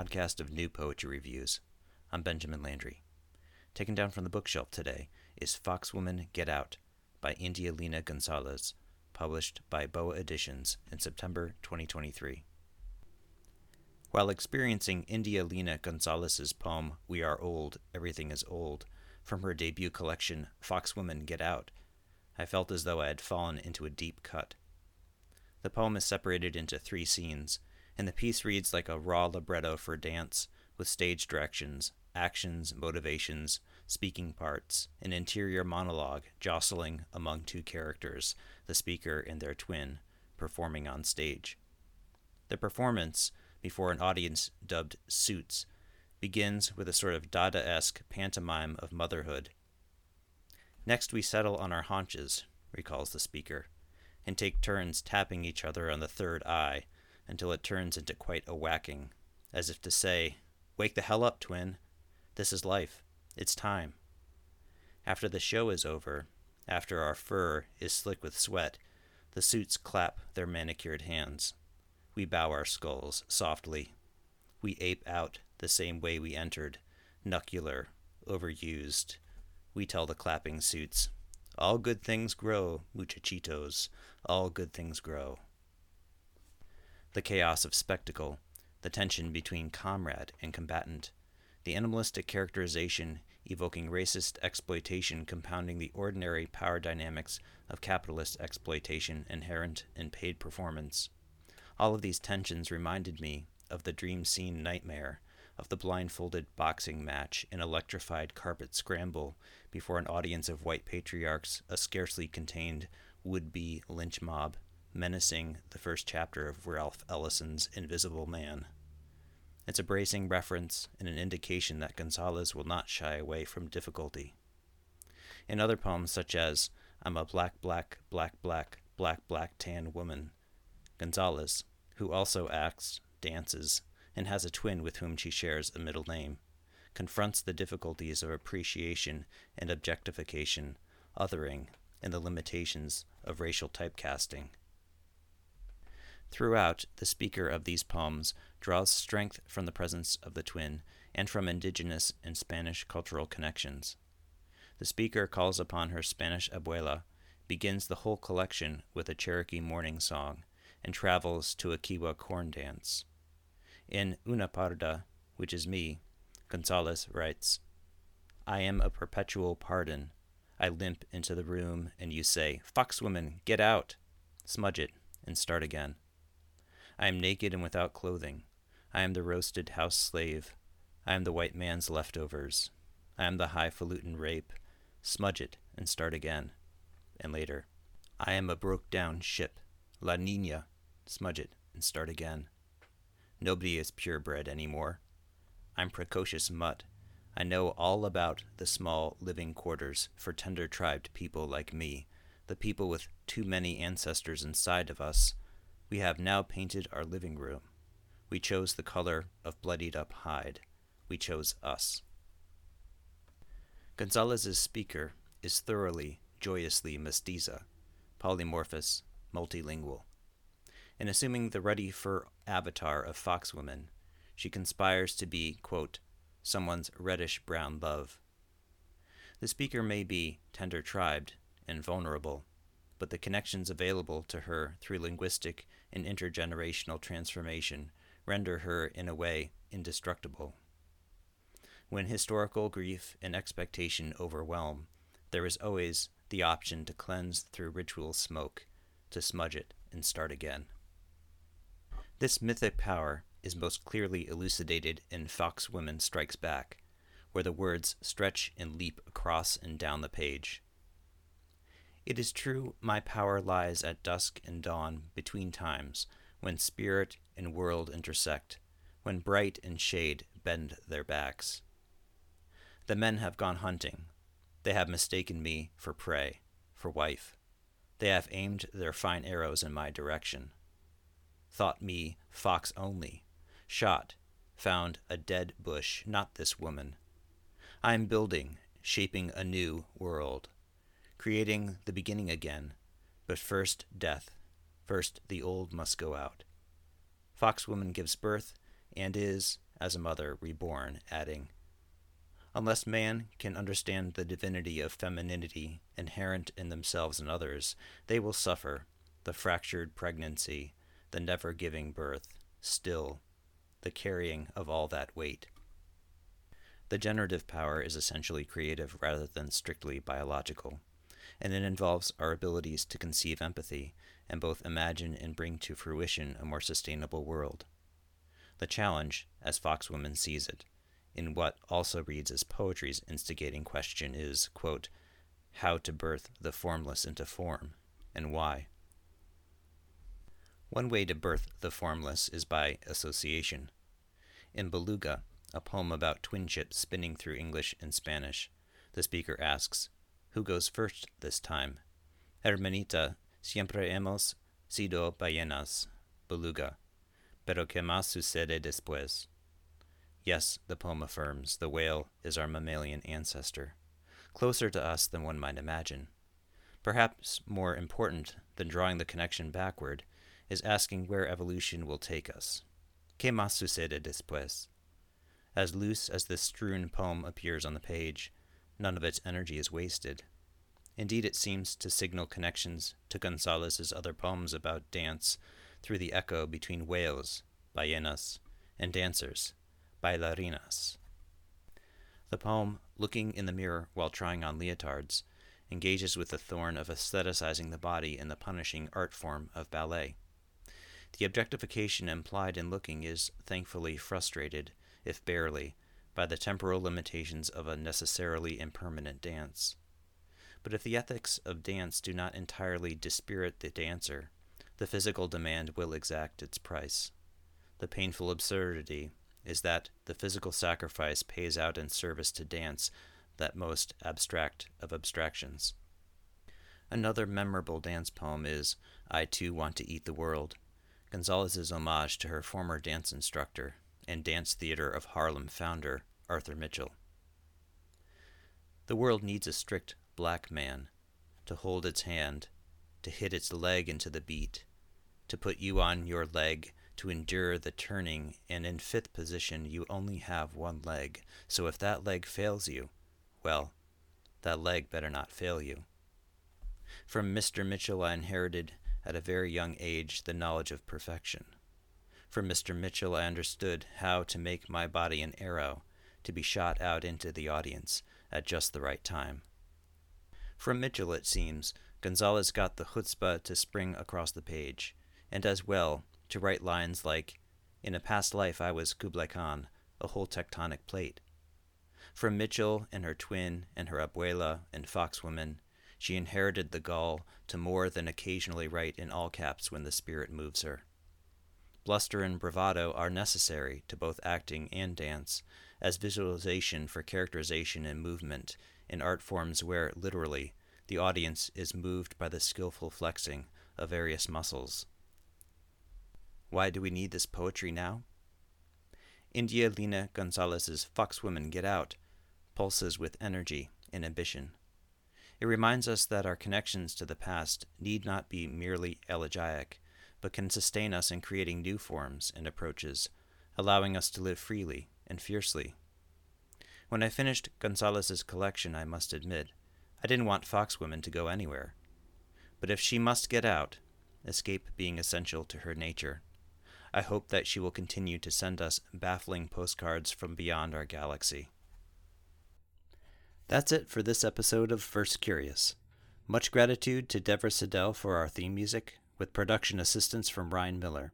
podcast of new poetry reviews. I'm Benjamin Landry. Taken down from the bookshelf today is Foxwoman Get Out by India Lena Gonzalez, published by Boa Editions in September 2023. While experiencing India Lena Gonzalez's poem We Are Old, Everything is Old, from her debut collection Foxwoman Get Out, I felt as though I had fallen into a deep cut. The poem is separated into three scenes, and the piece reads like a raw libretto for dance, with stage directions, actions, motivations, speaking parts, an interior monologue jostling among two characters, the speaker and their twin, performing on stage. The performance, before an audience dubbed Suits, begins with a sort of Dada esque pantomime of motherhood. Next, we settle on our haunches, recalls the speaker, and take turns tapping each other on the third eye until it turns into quite a whacking, as if to say, Wake the hell up, twin. This is life. It's time. After the show is over, after our fur is slick with sweat, the suits clap their manicured hands. We bow our skulls softly. We ape out the same way we entered, knuckler, overused. We tell the clapping suits, All good things grow, muchachitos, all good things grow the chaos of spectacle, the tension between comrade and combatant, the animalistic characterization evoking racist exploitation compounding the ordinary power dynamics of capitalist exploitation inherent in paid performance. All of these tensions reminded me of the dream scene nightmare of the blindfolded boxing match in electrified carpet scramble before an audience of white patriarchs, a scarcely contained would be lynch mob menacing the first chapter of Ralph Ellison's Invisible Man. It's a bracing reference and an indication that Gonzalez will not shy away from difficulty. In other poems, such as I'm a black, black, black, black, black, black tan woman, Gonzalez, who also acts, dances, and has a twin with whom she shares a middle name, confronts the difficulties of appreciation and objectification, othering, and the limitations of racial typecasting. Throughout, the speaker of these poems draws strength from the presence of the twin and from indigenous and Spanish cultural connections. The speaker calls upon her Spanish abuela, begins the whole collection with a Cherokee morning song, and travels to a Kiowa corn dance. In Una Parda, which is me, Gonzalez writes, I am a perpetual pardon. I limp into the room, and you say, Foxwoman, get out! Smudge it, and start again. I am naked and without clothing. I am the roasted house slave. I am the white man's leftovers. I am the highfalutin rape. Smudge it and start again. And later, I am a broke down ship. La Nina. Smudge it and start again. Nobody is purebred anymore. I'm precocious mutt. I know all about the small living quarters for tender tribed people like me, the people with too many ancestors inside of us we have now painted our living room. We chose the color of bloodied up hide. We chose us. Gonzalez's speaker is thoroughly, joyously mestiza, polymorphous, multilingual. In assuming the ruddy fur avatar of Foxwoman, she conspires to be, quote, someone's reddish brown love. The speaker may be tender tribed and vulnerable, but the connections available to her through linguistic and intergenerational transformation render her, in a way, indestructible. When historical grief and expectation overwhelm, there is always the option to cleanse through ritual smoke, to smudge it and start again. This mythic power is most clearly elucidated in Foxwoman Strikes Back, where the words stretch and leap across and down the page. It is true, my power lies at dusk and dawn between times, when spirit and world intersect, when bright and shade bend their backs. The men have gone hunting. They have mistaken me for prey, for wife. They have aimed their fine arrows in my direction. Thought me fox only, shot, found a dead bush, not this woman. I am building, shaping a new world creating the beginning again, but first death, first the old must go out. Foxwoman gives birth and is, as a mother, reborn, adding, Unless man can understand the divinity of femininity inherent in themselves and others, they will suffer the fractured pregnancy, the never giving birth, still, the carrying of all that weight. The generative power is essentially creative rather than strictly biological, and it involves our abilities to conceive empathy and both imagine and bring to fruition a more sustainable world. The challenge, as Foxwoman sees it, in what also reads as poetry's instigating question is, quote, how to birth the formless into form, and why. One way to birth the formless is by association. In Beluga, a poem about twin ships spinning through English and Spanish, the speaker asks, Who goes first this time? Hermanita, siempre hemos sido ballenas, Beluga. Pero que más sucede después? Yes, the poem affirms, the whale is our mammalian ancestor, closer to us than one might imagine. Perhaps more important than drawing the connection backward is asking where evolution will take us. ¿Qué más sucede después? As loose as this strewn poem appears on the page, none of its energy is wasted. Indeed, it seems to signal connections to Gonzalez's other poems about dance through the echo between whales, ballenas, and dancers, bailarinas. The poem, Looking in the Mirror While Trying on Leotards, engages with the thorn of aestheticizing the body in the punishing art form of ballet. The objectification implied in looking is thankfully frustrated, if barely, by the temporal limitations of a necessarily impermanent dance. But if the ethics of dance do not entirely dispirit the dancer, the physical demand will exact its price. The painful absurdity is that the physical sacrifice pays out in service to dance, that most abstract of abstractions. Another memorable dance poem is I Too Want to Eat the World, Gonzalez's homage to her former dance instructor and dance theater of Harlem founder Arthur Mitchell. The world needs a strict black man to hold its hand, to hit its leg into the beat, to put you on your leg to endure the turning, and in fifth position you only have one leg, so if that leg fails you, well, that leg better not fail you. From Mr. Mitchell I inherited at a very young age the knowledge of perfection. From Mr. Mitchell I understood how to make my body an arrow to be shot out into the audience at just the right time. From Mitchell, it seems, Gonzalez got the chutzpah to spring across the page, and as well to write lines like, In a past life I was Kublai Khan, a whole tectonic plate. From Mitchell and her twin and her abuela and foxwoman, she inherited the gall to more than occasionally write in all caps when the spirit moves her. Bluster and bravado are necessary to both acting and dance, as visualization for characterization and movement in art forms where, literally, the audience is moved by the skillful flexing of various muscles. Why do we need this poetry now? India Lena Gonzalez's Foxwoman Get Out pulses with energy and ambition. It reminds us that our connections to the past need not be merely elegiac, but can sustain us in creating new forms and approaches, allowing us to live freely and fiercely. When I finished Gonzalez's collection, I must admit, I didn't want Fox Foxwoman to go anywhere. But if she must get out, escape being essential to her nature, I hope that she will continue to send us baffling postcards from beyond our galaxy. That's it for this episode of Verse Curious. Much gratitude to Devra Siddell for our theme music, with production assistance from Ryan Miller.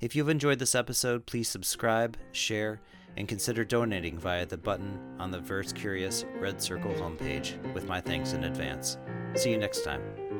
If you've enjoyed this episode, please subscribe, share, and consider donating via the button on the Verse Curious Red Circle homepage, with my thanks in advance. See you next time.